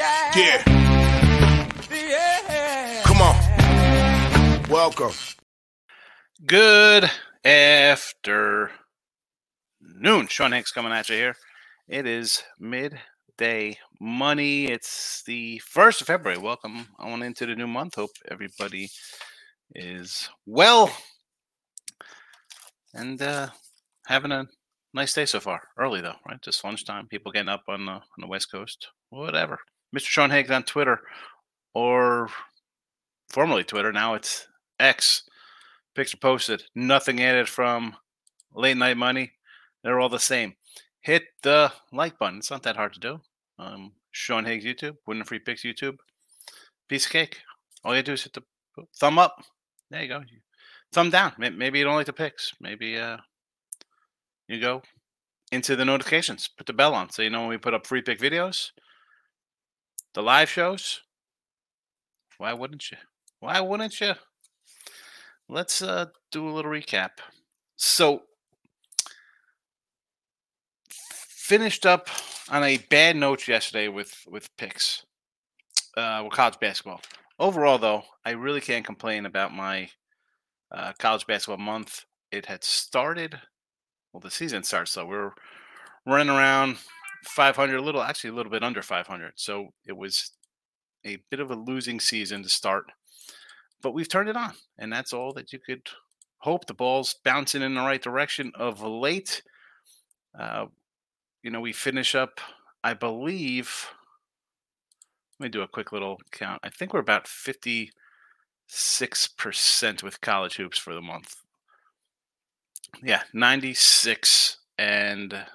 yeah. Yeah. Come on. Welcome. Good afternoon. Sean Higgs coming at you here. It is midday money. It's the 1st of February. Welcome on into the new month. Hope everybody is well and uh, having a nice day so far. Early though, right? Just lunchtime. People getting up on the on the West Coast. Whatever. Mr. Sean Higgs on Twitter, or formerly Twitter. Now it's X. Picture posted. Nothing added from late night money. They're all the same. Hit the like button. It's not that hard to do. Um, Sean Higgs YouTube, Winning Free Picks YouTube. Piece of cake. All you do is hit the thumb up. There you go. Thumb down. Maybe you don't like the picks. Maybe uh, you go into the notifications. Put the bell on so you know when we put up free pick videos, the live shows. Why wouldn't you? Why wouldn't you? Let's uh, do a little recap. So, finished up on a bad note yesterday with with picks, uh, with college basketball. Overall, though, I really can't complain about my uh, college basketball month. It had started well, the season starts so we're running around 500, a little actually a little bit under 500. So it was a bit of a losing season to start, but we've turned it on, and that's all that you could hope. The ball's bouncing in the right direction of late. Uh, you know, we finish up, I believe. Let me do a quick little count. I think we're about 56% with college hoops for the month. Yeah, 96 and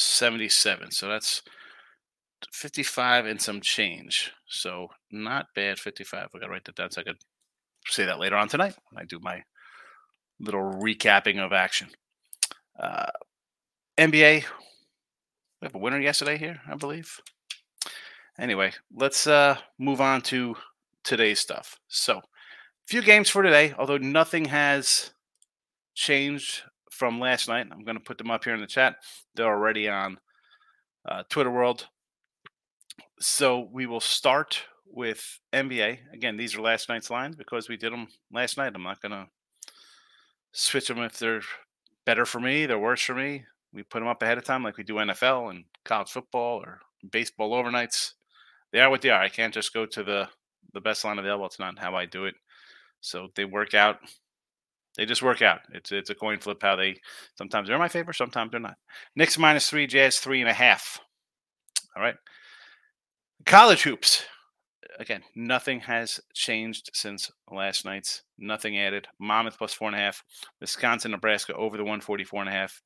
77. So that's 55 and some change. So not bad 55. I got to write that down so I could say that later on tonight when I do my little recapping of action. Uh, NBA, we have a winner yesterday here, I believe. Anyway, let's uh, move on to today's stuff. So, few games for today, although nothing has changed from last night. I'm going to put them up here in the chat. They're already on uh, Twitter World. So we will start with NBA. Again, these are last night's lines because we did them last night. I'm not going to switch them if they're better for me, they're worse for me. We put them up ahead of time like we do NFL and college football or baseball overnights. They are what they are. I can't just go to the the best line available. It's not how I do it. So they work out they just work out. It's it's a coin flip how they sometimes they're in my favor, sometimes they're not. Knicks minus three, Jazz three and a half. All right. College hoops. Again, nothing has changed since last night's. Nothing added. Monmouth plus four and a half. Wisconsin, Nebraska over the 144 and a half.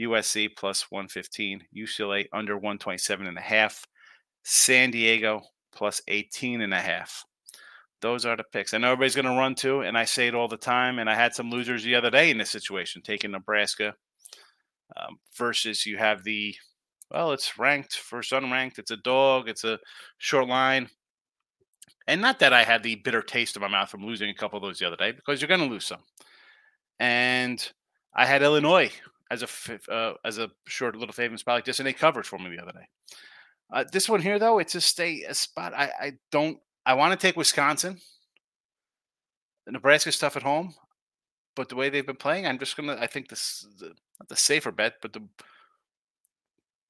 USC plus 115. UCLA under 127 and a half. San Diego plus 18 and a half. Those are the picks. I know everybody's going to run to, and I say it all the time. And I had some losers the other day in this situation, taking Nebraska um, versus you have the, well, it's ranked versus unranked. It's a dog. It's a short line. And not that I had the bitter taste in my mouth from losing a couple of those the other day, because you're going to lose some. And I had Illinois as a uh, as a short little favorite spot like this, and they covered for me the other day. Uh, this one here, though, it's a stay a spot. I, I don't I want to take Wisconsin. The Nebraska stuff at home, but the way they've been playing, I'm just gonna. I think this the, the safer bet, but the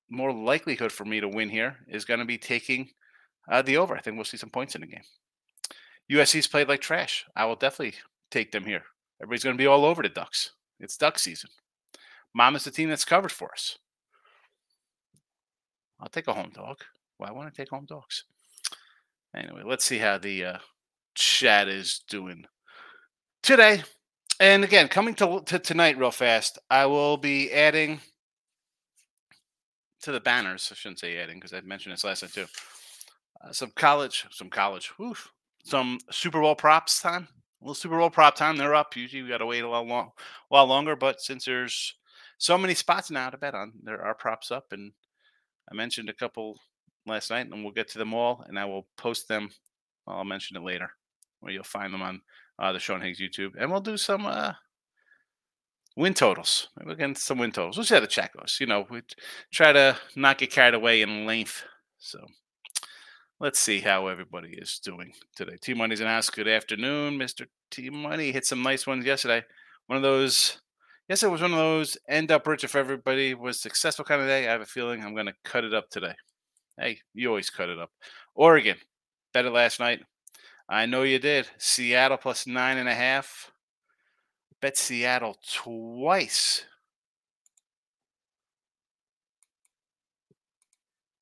more likelihood for me to win here is going to be taking uh, the over. I think we'll see some points in the game. USC's played like trash. I will definitely take them here. Everybody's going to be all over the Ducks. It's Duck season. Mom is the team that's covered for us. I'll take a home dog. Why want to take home dogs? Anyway, let's see how the uh, chat is doing today. And again, coming to, to tonight real fast, I will be adding to the banners. I shouldn't say adding because I mentioned this last night too. Uh, some college, some college, oof, some Super Bowl props time. A little Super Bowl prop time. They're up. Usually we got to wait a while, long, a while longer, but since there's so many spots now to bet on, there are props up. And I mentioned a couple last night, and we'll get to them all, and I will post them. I'll mention it later, where you'll find them on uh, the Sean Higgs YouTube, and we'll do some uh, win totals. Maybe we'll get some win totals. We'll see how the chat goes. You know, we try to not get carried away in length. So let's see how everybody is doing today. T Money's in house. Good afternoon, Mr. T Money. Hit some nice ones yesterday. One of those, yes, it was one of those end up rich if everybody was successful kind of day. I have a feeling I'm going to cut it up today. Hey, you always cut it up. Oregon, bet it last night. I know you did. Seattle plus nine and a half. Bet Seattle twice.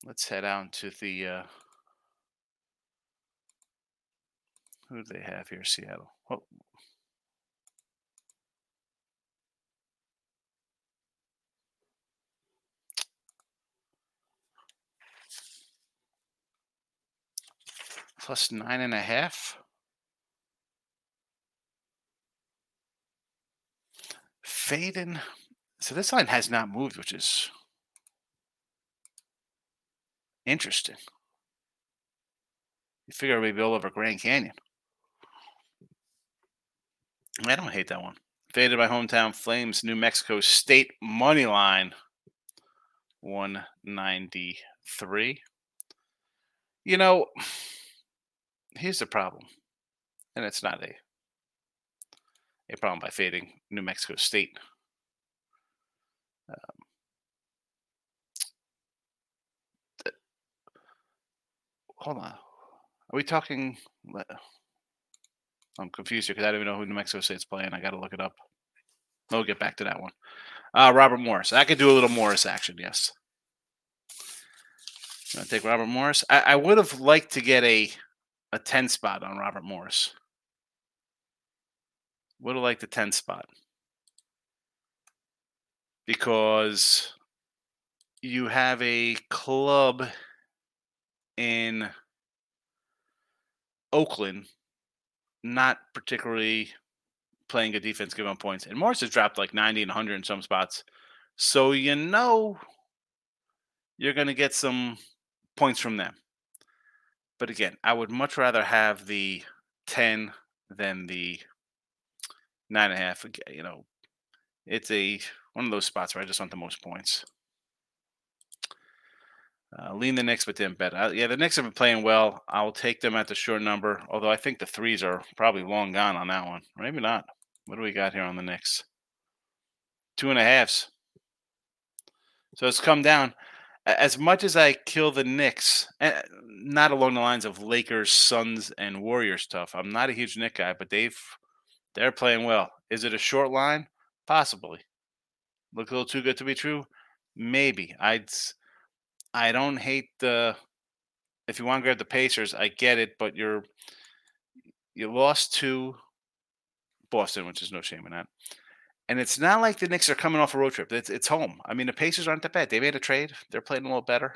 Let's head out to the uh, Who do they have here? Seattle. Oh. Plus nine and a half. Faden. So this line has not moved, which is interesting. You figure maybe all over Grand Canyon. I don't hate that one. Faded by hometown Flames, New Mexico State money line, 193. You know, here's the problem, and it's not a a problem by fading New Mexico State. Um, hold on, are we talking? I'm confused here because I don't even know who New Mexico State's playing. I got to look it up. We'll get back to that one. Uh, Robert Morris. I could do a little Morris action, yes. i take Robert Morris. I, I would have liked to get a a 10 spot on Robert Morris. Would have liked the 10 spot. Because you have a club in Oakland not particularly playing good defense, giving up points. And Morris has dropped like 90 and 100 in some spots. So you know you're going to get some points from them. But again, I would much rather have the 10 than the nine and a half. You know, it's a one of those spots where I just want the most points. Uh, lean the Knicks, but didn't bet. Uh, yeah, the Knicks have been playing well. I'll take them at the short number, although I think the threes are probably long gone on that one. Or Maybe not. What do we got here on the Knicks? Two and a halves. So it's come down. As much as I kill the Knicks, eh, not along the lines of Lakers, Suns, and Warriors stuff. I'm not a huge Knick guy, but they've they're playing well. Is it a short line? Possibly. Look a little too good to be true. Maybe. I'd I don't hate the. If you want to grab the Pacers, I get it, but you're you lost to Boston, which is no shame in that. And it's not like the Knicks are coming off a road trip. It's it's home. I mean, the Pacers aren't that bad. They made a trade. They're playing a little better.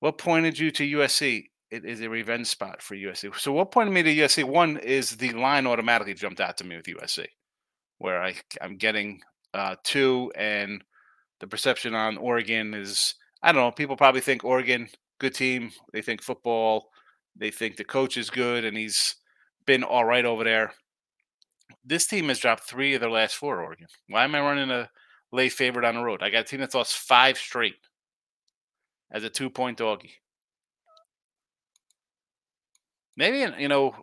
What pointed you to USC? It is a revenge spot for USC. So what pointed me to USC? One is the line automatically jumped out to me with USC, where I I'm getting uh, two and the perception on Oregon is I don't know. People probably think Oregon good team. They think football. They think the coach is good, and he's been all right over there. This team has dropped three of their last four. Oregon. Why am I running a lay favorite on the road? I got a team that's lost five straight as a two point doggy. Maybe you know,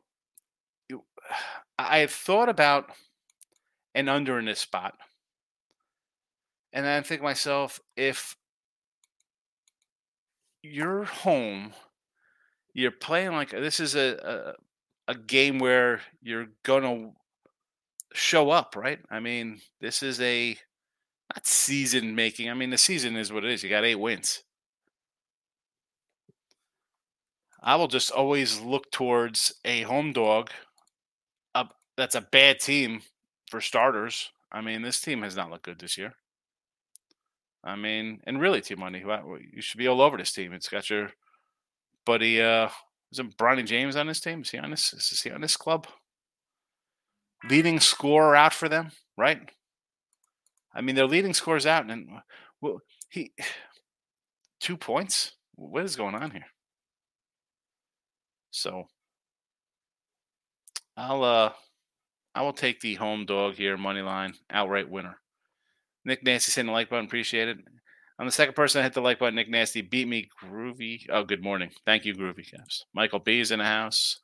I have thought about an under in this spot and then I think myself, if you're home, you're playing like this is a, a, a game where you're gonna show up, right? I mean, this is a not season making. I mean, the season is what it is. You got eight wins. I will just always look towards a home dog. Uh, that's a bad team for starters. I mean, this team has not looked good this year. I mean, and really, T Money, you should be all over this team. It's got your buddy, uh, isn't Bronny James on this team? Is he on this? Is he on this club? Leading scorer out for them, right? I mean, their leading scores out, and well, he two points. What is going on here? So, I'll uh, I will take the home dog here, money line, outright winner. Nick Nasty saying the like button, appreciate it. I'm the second person to hit the like button. Nick Nasty beat me. Groovy. Oh, good morning. Thank you, Groovy Caps. Michael B is in the house.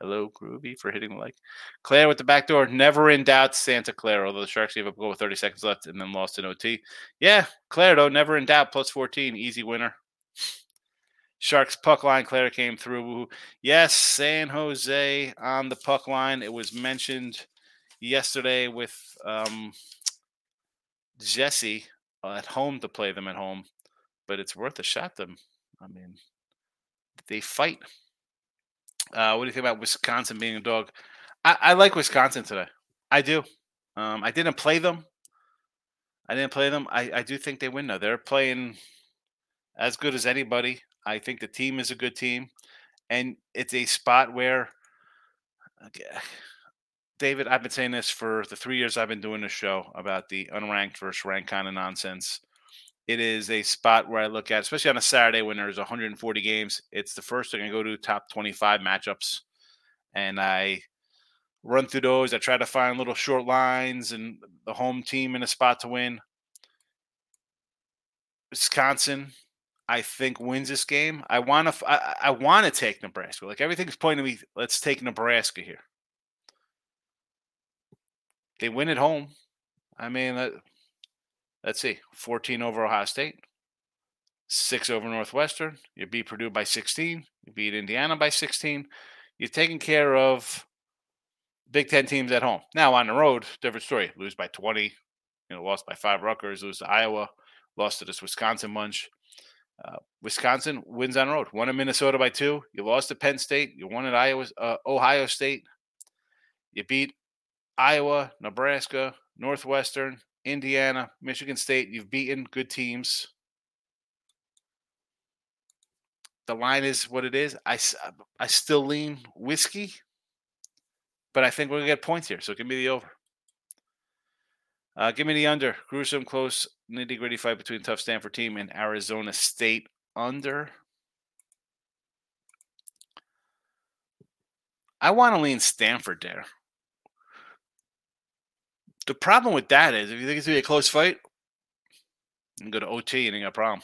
Hello, Groovy, for hitting the like. Claire with the back door. Never in doubt, Santa Claire. Although the Sharks gave up a goal with 30 seconds left and then lost in OT. Yeah, Claire, though, never in doubt. Plus 14. Easy winner. Sharks puck line. Claire came through. Yes, San Jose on the puck line. It was mentioned yesterday with um, Jesse at home to play them at home, but it's worth a shot. Them, I mean, they fight. Uh, what do you think about Wisconsin being a dog? I, I like Wisconsin today. I do. Um, I didn't play them. I didn't play them. I, I do think they win though. They're playing as good as anybody. I think the team is a good team, and it's a spot where, okay, David, I've been saying this for the three years I've been doing the show about the unranked versus ranked kind of nonsense. It is a spot where I look at, especially on a Saturday when there's 140 games. It's the first thing I go to top 25 matchups, and I run through those. I try to find little short lines and the home team in a spot to win. Wisconsin, I think wins this game. I want to. I, I want to take Nebraska. Like everything's pointing me. Let's take Nebraska here. They win at home. I mean, uh, let's see, 14 over Ohio State, six over Northwestern. You beat Purdue by 16. You beat Indiana by 16. You're taking care of Big Ten teams at home. Now on the road, different story. Lose by 20. You know, lost by five Rutgers. Lose to Iowa. Lost to this Wisconsin bunch. Uh, Wisconsin wins on road. Won in Minnesota by two. You lost to Penn State. You won at Iowa, uh, Ohio State. You beat Iowa, Nebraska, Northwestern, Indiana, Michigan State. You've beaten good teams. The line is what it is. I, I still lean whiskey, but I think we're going to get points here. So give me the over. Uh, give me the under. Gruesome, close, nitty gritty fight between tough Stanford team and Arizona State under. I want to lean Stanford there. The problem with that is if you think it's gonna be a close fight, and go to OT and you got a problem.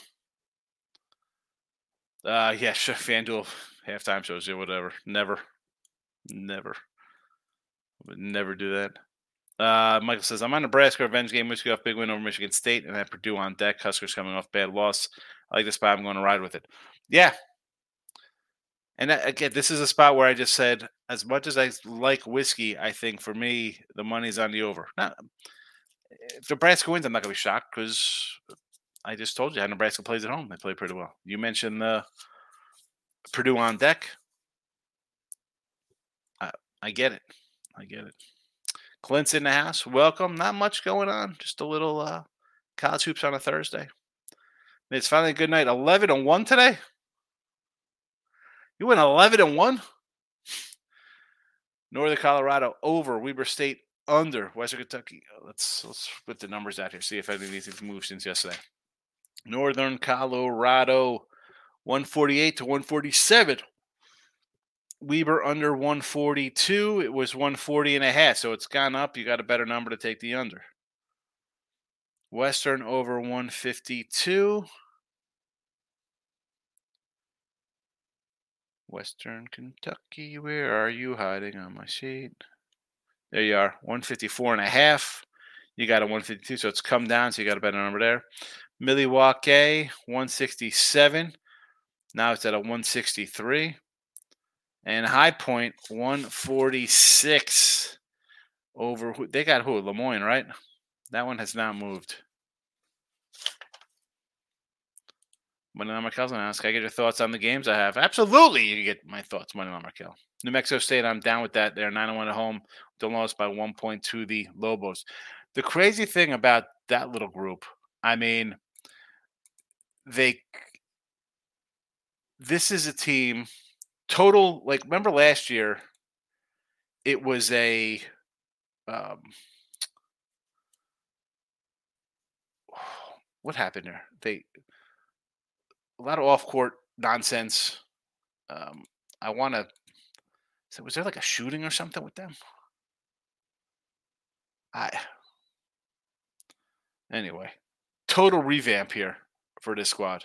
Uh yeah, sure, FanDuel halftime shows you whatever. Never. Never. Would never do that. Uh, Michael says, I'm on Nebraska revenge game. Michigan off big win over Michigan State, and I Purdue on deck. Huskers coming off bad loss. I like this spot. I'm going to ride with it. Yeah. And again, this is a spot where I just said as much as I like whiskey, I think for me the money's on the over. Now, if Nebraska wins, I'm not gonna be shocked because I just told you how Nebraska plays at home. They play pretty well. You mentioned the Purdue on deck. I, I get it. I get it. Clint's in the house. Welcome. Not much going on. Just a little uh, college hoops on a Thursday. It's finally a good night. 11 and 1 today. You went 11 and 1? Northern Colorado over, Weber State under, Western Kentucky. Uh, let's let's put the numbers out here, see if any of these moved since yesterday. Northern Colorado 148 to 147. Weber under 142. It was 140 and a half, so it's gone up. You got a better number to take the under. Western over 152. Western Kentucky, where are you hiding on my sheet? There you are, 154 and a half. You got a 152, so it's come down, so you got a better number there. Milwaukee, 167. Now it's at a 163. And High Point, 146 over who they got who? Le Moyne, right? That one has not moved. Money on Markel's ask. Can I get your thoughts on the games I have? Absolutely, you get my thoughts, Money on Markel. New Mexico State, I'm down with that. They're 9 1 at home. Don't lost by one point to the Lobos. The crazy thing about that little group, I mean, they. This is a team total. Like, remember last year, it was a. Um, what happened there? They a lot of off court nonsense. Um, I want to. So was there like a shooting or something with them? I. Anyway, total revamp here for this squad.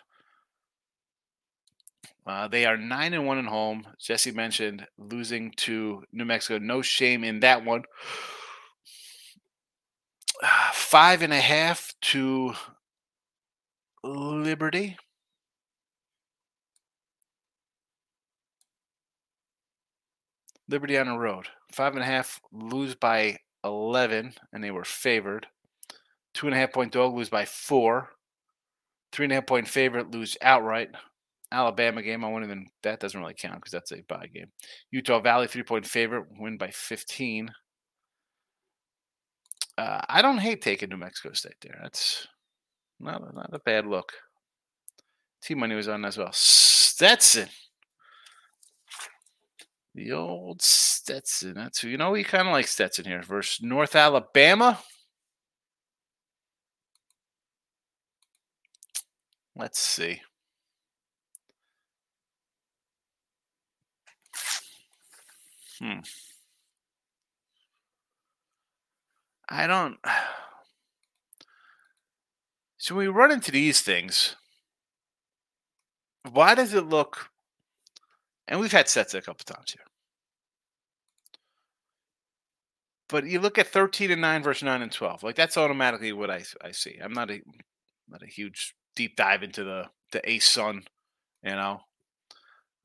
Uh, they are nine and one at home. Jesse mentioned losing to New Mexico. No shame in that one. Five and a half to Liberty. Liberty on the road. Five and a half, lose by 11, and they were favored. Two and a half point dog, lose by four. Three and a half point favorite, lose outright. Alabama game, I won't even, that doesn't really count because that's a bye game. Utah Valley, three point favorite, win by 15. Uh, I don't hate taking New Mexico State there. That's not, not a bad look. T Money was on as well. Stetson. The old Stetson. That's who you know. We kind of like Stetson here versus North Alabama. Let's see. Hmm. I don't. So we run into these things, why does it look? And we've had sets a couple times here. But you look at 13 and 9 versus 9 and 12. Like that's automatically what I, I see. I'm not a not a huge deep dive into the the ASUN, you know.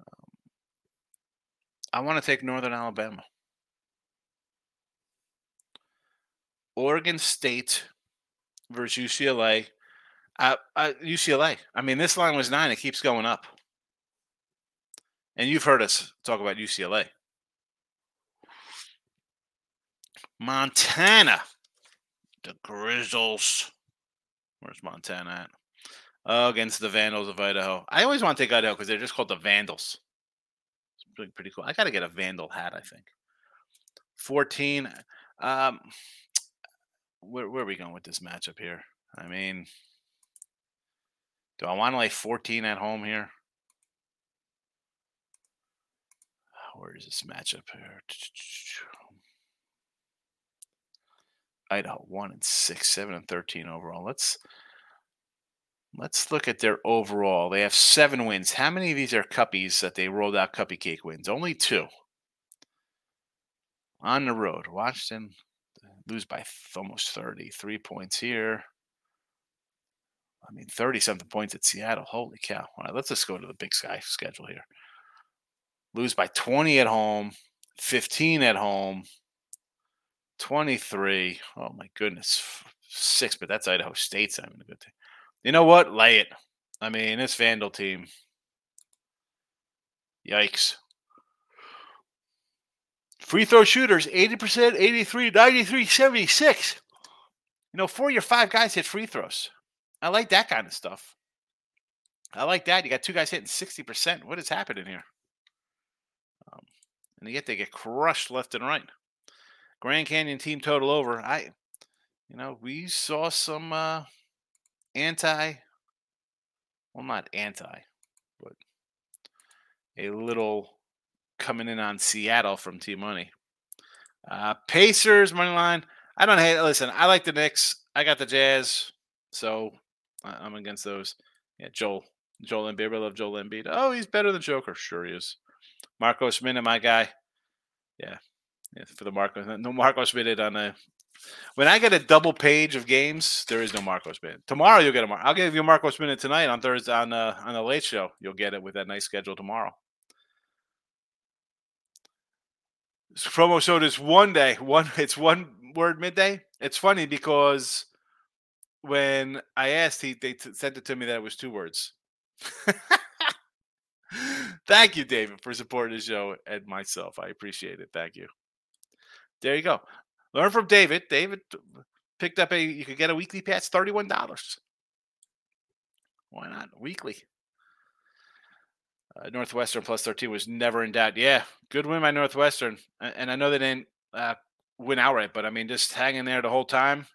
Um, I want to take Northern Alabama. Oregon State versus UCLA. Uh, uh, UCLA. I mean, this line was nine. It keeps going up. And you've heard us talk about UCLA. Montana. The Grizzles. Where's Montana at? Oh, against the Vandals of Idaho. I always want to take Idaho because they're just called the Vandals. It's pretty cool. I got to get a Vandal hat, I think. 14. Um, where, where are we going with this matchup here? I mean, do I want to lay 14 at home here? Where is this matchup here? Idaho one and six, seven and thirteen overall. Let's let's look at their overall. They have seven wins. How many of these are cuppies that they rolled out cuppy cake wins? Only two. On the road, Washington uh, lose by almost 30. Three points here. I mean, 30 something points at Seattle. Holy cow. All right, let's just go to the big sky schedule here. Lose by 20 at home, 15 at home, 23. Oh my goodness. Six, but that's Idaho State's having a good thing. You know what? Lay it. I mean, this Vandal team. Yikes. Free throw shooters, 80%, 83, 93, 76. You know, four of your five guys hit free throws. I like that kind of stuff. I like that. You got two guys hitting 60%. What is happening here? Um, and yet they get crushed left and right. Grand Canyon team total over. I, you know, we saw some uh, anti, well, not anti, but a little coming in on Seattle from T Money. Uh, Pacers money line. I don't hate. Listen, I like the Knicks. I got the Jazz, so I'm against those. Yeah, Joel, Joel Embiid. I love Joel Embiid. Oh, he's better than Joker. Sure he is. Marcos Minute, my guy. Yeah, yeah, for the Marcos. No Marcos Minute on a. When I get a double page of games, there is no Marcos Minute. Tomorrow you'll get a Mar. I'll give you a Marcos Minute tonight on Thursday on uh, on the late show. You'll get it with that nice schedule tomorrow. Promo showed is one day. One it's one word midday. It's funny because when I asked, he they t- sent it to me that it was two words. Thank you, David, for supporting the show and myself. I appreciate it. Thank you. There you go. Learn from David. David picked up a you could get a weekly pass, $31. Why not? Weekly. Uh, Northwestern plus 13 was never in doubt. Yeah, good win by Northwestern. And, and I know they didn't uh, win outright, but I mean, just hanging there the whole time.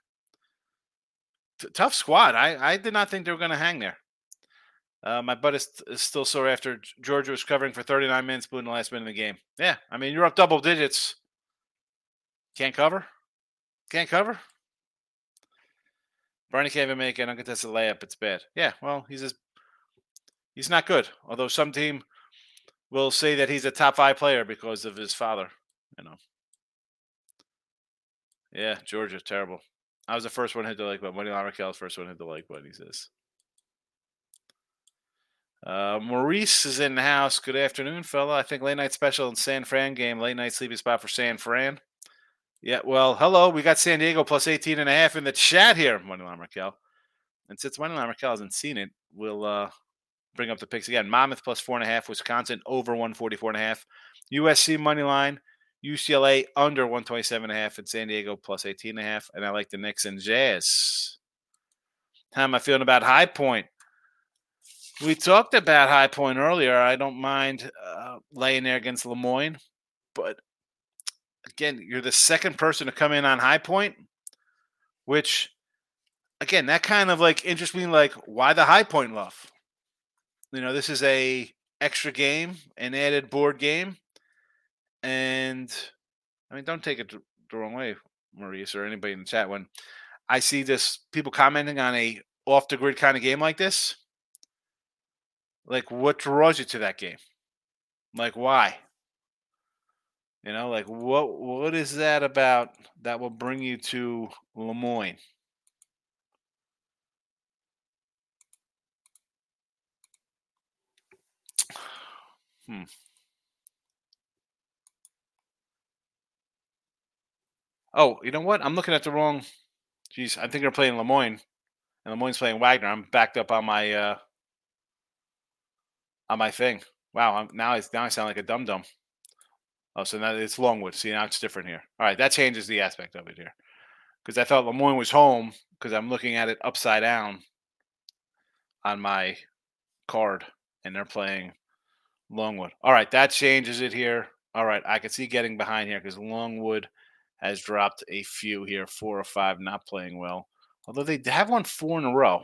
T- tough squad. I, I did not think they were going to hang there. Uh, my butt is, is, still sore after Georgia was covering for 39 minutes, blew in the last minute of the game. Yeah, I mean, you're up double digits. Can't cover? Can't cover? Bronny can't even make it. I don't get this a layup. It's bad. Yeah, well, he's just he's not good. Although some team will say that he's a top five player because of his father. You know. Yeah, Georgia, terrible. I was the first one hit the like button. Money Line Raquel's first one hit the like button. He says. Uh, Maurice is in the house. Good afternoon, fella. I think late night special in San Fran game. Late night sleeping spot for San Fran. Yeah, well, hello. We got San Diego plus 18 and a half in the chat here, Moneyline Raquel. And since Moneyline Raquel hasn't seen it, we'll uh, bring up the picks again. Monmouth plus four and a half, Wisconsin over 144 and a half. USC Moneyline, UCLA under 127 and a half, and San Diego plus 18 and a half. And I like the Knicks and Jazz. How am I feeling about High Point? We talked about High Point earlier. I don't mind uh, laying there against Le Moyne, but again, you're the second person to come in on High Point, which again, that kind of like interests me. Like, why the High Point love? You know, this is a extra game, an added board game, and I mean, don't take it the wrong way, Maurice, or anybody in the chat. When I see this, people commenting on a off the grid kind of game like this like, what draws you to that game? Like, why? You know, like what what is that about that will bring you to Le Moyne? Hmm. Oh, you know what? I'm looking at the wrong. Jeez, I think they're playing Le Moyne, and Le Moyne's playing Wagner. I'm backed up on my uh, on my thing. Wow, I'm, now I now I sound like a dum dum. Oh, so now it's Longwood. See, now it's different here. All right, that changes the aspect of it here. Because I thought Le Moyne was home because I'm looking at it upside down on my card, and they're playing Longwood. All right, that changes it here. All right, I can see getting behind here because Longwood has dropped a few here, four or five, not playing well. Although they have won four in a row,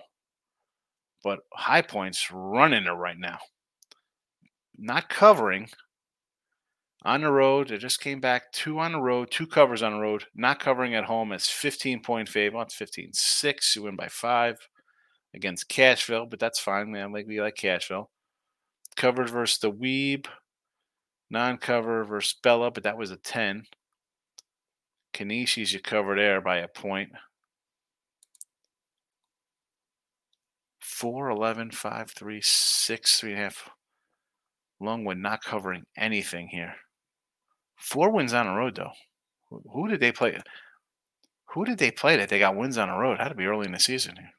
but High Point's running it right now not covering on the road. They just came back two on the road, two covers on the road, not covering at home. It's 15 point favor. It's 15 6. You win by five against Asheville, but that's fine, man. Like we like Asheville. Covered versus the Weeb. Non cover versus Bella, but that was a 10. Kanishi's you cover there by a point. 4 11 5 3 6 3.5 Longwood not covering anything here. Four wins on the road, though. Who did they play? Who did they play that they got wins on the road? Had to be early in the season here.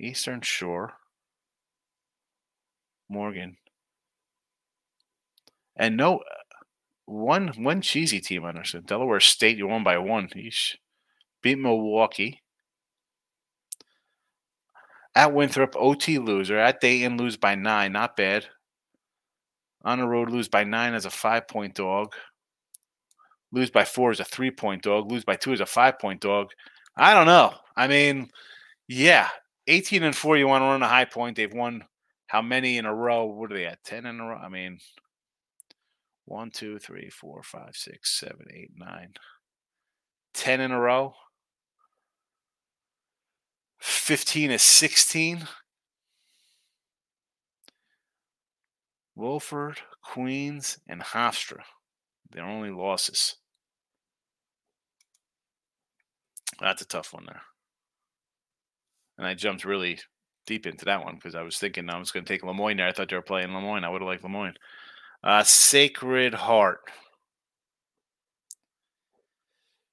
Eastern Shore, Morgan, and no uh, one one cheesy team on there. Delaware State, you won by one. Eesh. Beat Milwaukee. At Winthrop, OT loser. At Dayton, lose by nine. Not bad. On the road, lose by nine as a five point dog. Lose by four as a three point dog. Lose by two as a five point dog. I don't know. I mean, yeah, 18 and four, you want to run a high point. They've won how many in a row? What are they at? 10 in a row? I mean, one, two, three, four, five, six, seven, eight, nine, 10 in a row. 15 is 16. Wofford, Queens, and Hofstra. Their only losses. That's a tough one there. And I jumped really deep into that one because I was thinking I was going to take Le Moyne there. I thought they were playing Le Moyne. I would have liked Le Moyne. Uh, Sacred Heart.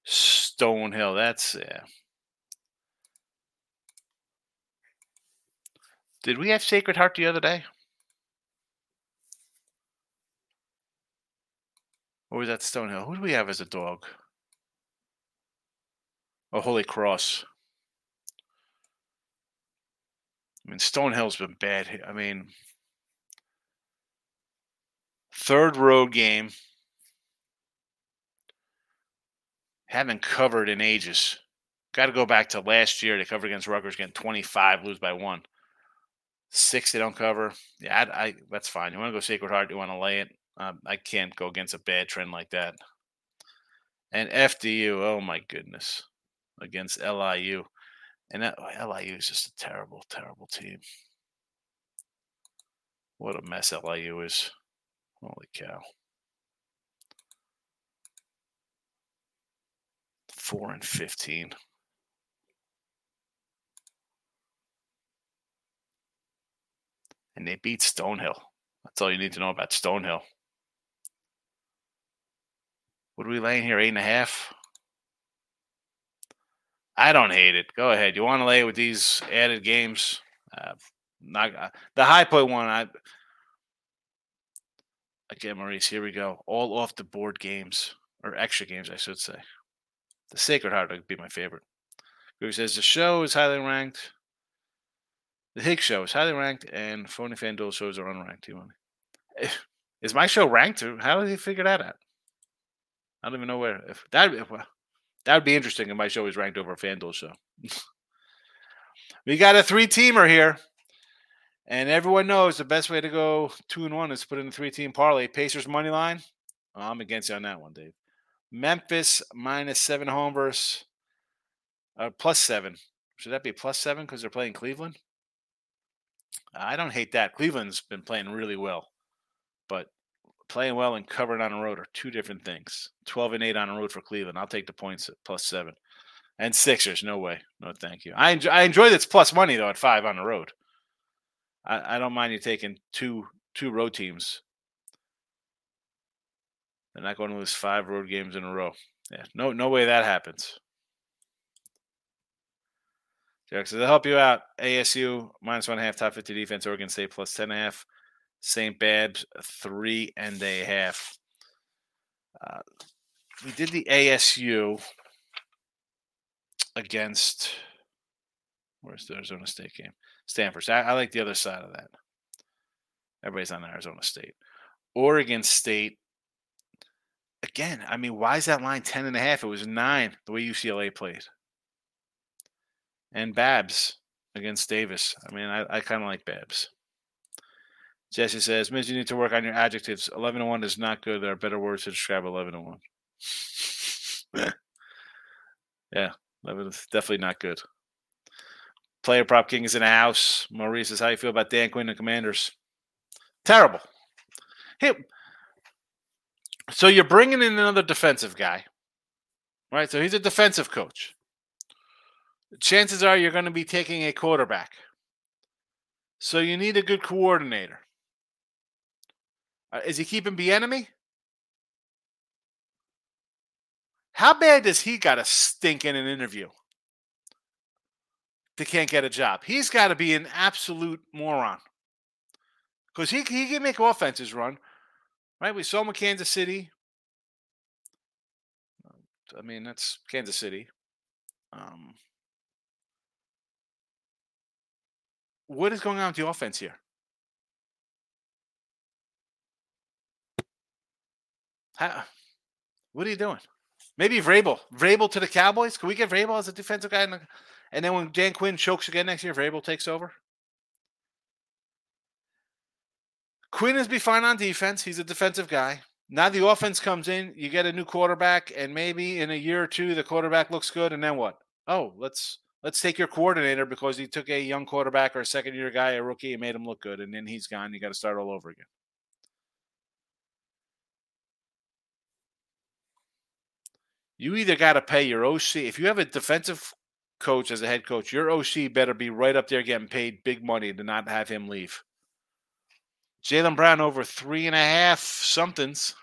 Stonehill. That's yeah. Did we have Sacred Heart the other day? Or was that Stonehill? Who do we have as a dog? Oh, Holy Cross. I mean, Stonehill's been bad. I mean, third road game. Haven't covered in ages. Got to go back to last year. They covered against Rutgers, getting 25, lose by one. Six, they don't cover. Yeah, I, I that's fine. You want to go Sacred Heart? You want to lay it? Um, I can't go against a bad trend like that. And FDU, oh my goodness, against LIU. And that, LIU is just a terrible, terrible team. What a mess LIU is. Holy cow. Four and fifteen. And they beat Stonehill. That's all you need to know about Stonehill. Are we laying here? Eight and a half? I don't hate it. Go ahead. You want to lay it with these added games? Uh, not uh, the high point one. I again, Maurice. Here we go. All off the board games or extra games, I should say. The Sacred Heart would be my favorite. Who says the show is highly ranked. The Higgs show is highly ranked, and Phony FanDuel shows are unranked. You want is my show ranked? How did he figure that out? I don't even know where. If that that would be interesting if my show is ranked over a FanDuel show. we got a three teamer here. And everyone knows the best way to go two and one is put in a three team parlay. Pacers money line. Well, I'm against you on that one, Dave. Memphis minus seven home versus uh, plus seven. Should that be plus seven because they're playing Cleveland? I don't hate that. Cleveland's been playing really well, playing well and covering on the road are two different things. 12 and 8 on the road for Cleveland. I'll take the points at plus seven. And Sixers, no way. No, thank you. I enjoy, I enjoy this plus money, though, at five on the road. I, I don't mind you taking two two road teams. They're not going to lose five road games in a row. Yeah, no, no way that happens. Jack says, I'll help you out. ASU minus one and a half, top 50 defense, Oregon State plus 10 and a half. St. Babs, three and a half. Uh, we did the ASU against where's the Arizona State game? Stanford. I, I like the other side of that. Everybody's on Arizona State. Oregon State. Again, I mean, why is that line 10 and a half? It was nine the way UCLA played. And Babs against Davis. I mean, I, I kind of like Babs. Jesse says, Miz, you need to work on your adjectives. 11 to 1 is not good. There are better words to describe 11 to 1. yeah, 11 is definitely not good. Player Prop King is in the house. Maurice says, How you feel about Dan Quinn and Commanders? Terrible. Hey, so you're bringing in another defensive guy, right? So he's a defensive coach. Chances are you're going to be taking a quarterback. So you need a good coordinator. Uh, is he keeping Bieniemy? How bad does he got to stink in an interview to can't get a job? He's got to be an absolute moron because he he can make offenses run, right? We saw him in Kansas City. I mean, that's Kansas City. Um, what is going on with the offense here? How, what are you doing? Maybe Vrabel. Vrabel to the Cowboys. Can we get Vrabel as a defensive guy? The, and then when Dan Quinn chokes again next year, Vrabel takes over. Quinn is be fine on defense. He's a defensive guy. Now the offense comes in. You get a new quarterback, and maybe in a year or two, the quarterback looks good. And then what? Oh, let's let's take your coordinator because he took a young quarterback or a second year guy, a rookie, and made him look good. And then he's gone. You got to start all over again. You either got to pay your OC. If you have a defensive coach as a head coach, your OC better be right up there getting paid big money to not have him leave. Jaylen Brown over three and a half somethings.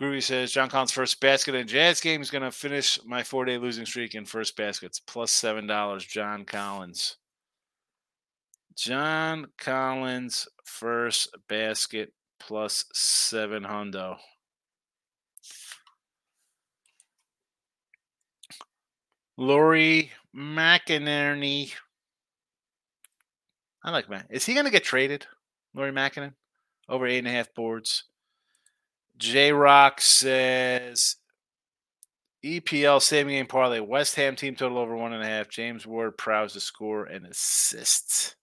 Groovy says John Collins' first basket in Jazz game is going to finish my four day losing streak in first baskets. Plus $7. John Collins. John Collins' first basket plus seven hundo. Lauri Markkanen. I like Matt. Is he going to get traded? Lauri Markkanen over eight and a half boards. J Rock says EPL same game parlay. West Ham team total over one and a half. James Ward-Prowse to score and assists.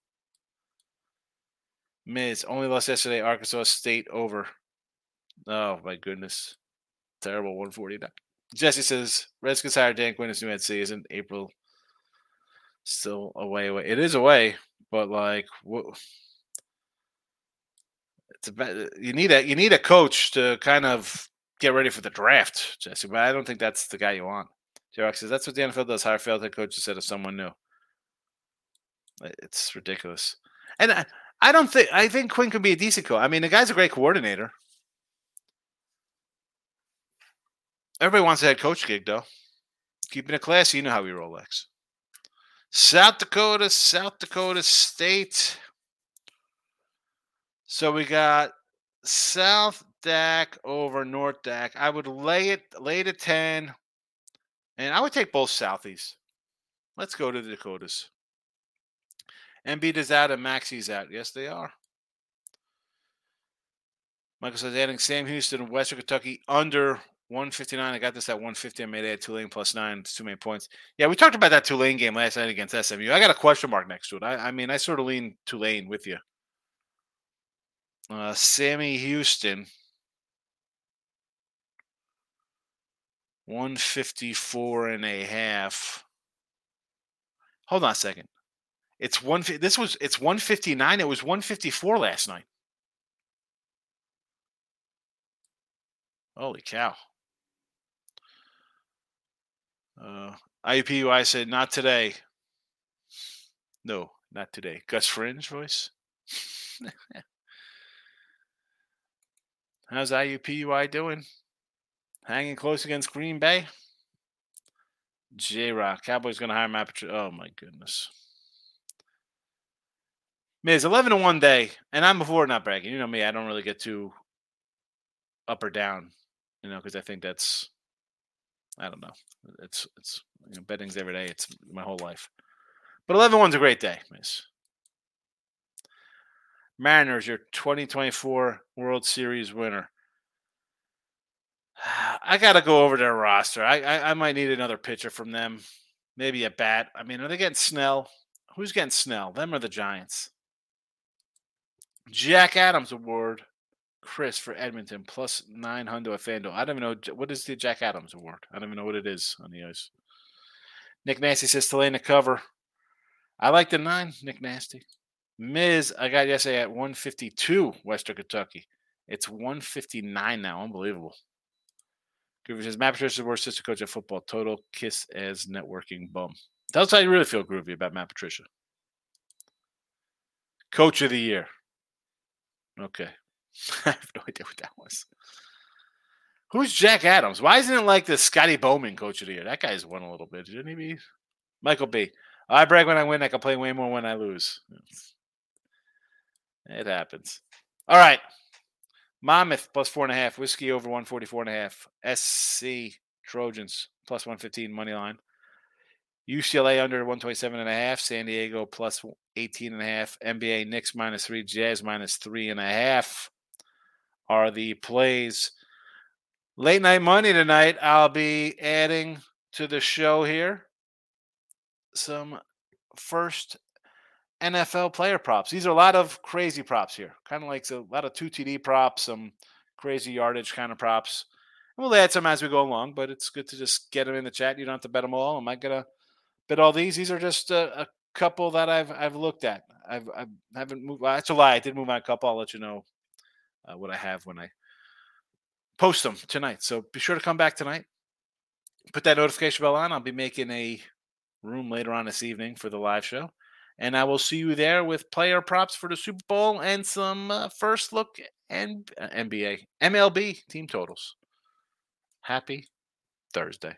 Miz only lost yesterday. Arkansas State over. Oh my goodness, terrible. One forty nine. Jesse says Redskins hired Dan Quinn as new NC. Isn't April still away? Away. It is away, but like, what? It's a, you need a you need a coach to kind of get ready for the draft, Jesse. But I don't think that's the guy you want. J-Rock says that's what the NFL does: hire failed head coaches instead of someone new. It's ridiculous, and I, I don't think I think Quinn can be a decent coach. I mean, the guy's a great coordinator. Everybody wants a head coach gig, though. Keeping it classy, you know how we roll, Lex. South Dakota, South Dakota State. So we got South Dak over North Dak. I would lay it lay to 10. And I would take both Southies. Let's go to the Dakotas. Embiid is out and Maxey's out. Yes, they are. Michael says adding Sam Houston, and Western Kentucky under 159. I got this at 150. I made it at Tulane plus nine. It's too many points. Yeah, we talked about that Tulane game last night against SMU. I got a question mark next to it. I, I mean, I sort of lean Tulane with you. Uh, Sammy Houston. 154 and a half. Hold on a second. It's one. This was it's 159. It was 154 last night. Holy cow. Uh, IUPUI said, not today. No, not today. Gus Fring voice. How's IUPUI doing? Hanging close against Green Bay? J Rock. Cowboys going to hire Matt Patricia. Oh, my goodness. Miz, 11 to 1 day. And I'm before not bragging. You know me, I don't really get too up or down, you know, because I think that's I don't know. It's it's you know, betting's every day. It's my whole life. But 11 one's a great day, miss. Mariners, your 2024 World Series winner. I got to go over their roster. I, I, I might need another pitcher from them. Maybe a bat. I mean, are they getting Snell? Who's getting Snell? Them or the Giants? Jack Adams Award Chris for Edmonton plus 900 at FanDuel. I don't even know what is the Jack Adams Award. I don't even know what it is on the ice. Nick Nasty says to lay in the cover. I like the nine, Nick Nasty. Miz, I got yesterday at 152 Western Kentucky. It's 159 now. Unbelievable. Groovy says Matt Patricia is the worst assistant coach at football. Total kiss as networking bum. That's how you really feel groovy about Matt Patricia. Coach of the year. Okay. I have no idea what that was. Who's Jack Adams? Why isn't it like the Scotty Bowman coach of the year? That guy's won a little bit. Didn't he be? Michael B. I brag when I win. I complain way more when I lose. It happens. All right. Monmouth plus four and a half. Whiskey over 144 and a half. SC Trojans plus 115 money line. UCLA under 127 and a half. San Diego plus 18 and a half. NBA Knicks minus three. Jazz minus three and a half are the plays. Late night money tonight. I'll be adding to the show here some first NFL player props. These are a lot of crazy props here, kind of like a lot of two TD props, some crazy yardage kind of props. we'll add some as we go along, but it's good to just get them in the chat. You don't have to bet them all. Am I gonna bet all these? These are just a, a couple that I've I've looked at. I've I haven't moved. That's a lie. I did move on a couple. I'll let you know uh, what I have when I post them tonight. So be sure to come back tonight. Put that notification bell on. I'll be making a room later on this evening for the live show. And I will see you there with player props for the Super Bowl and some uh, first look and uh, NBA, MLB team totals. Happy Thursday.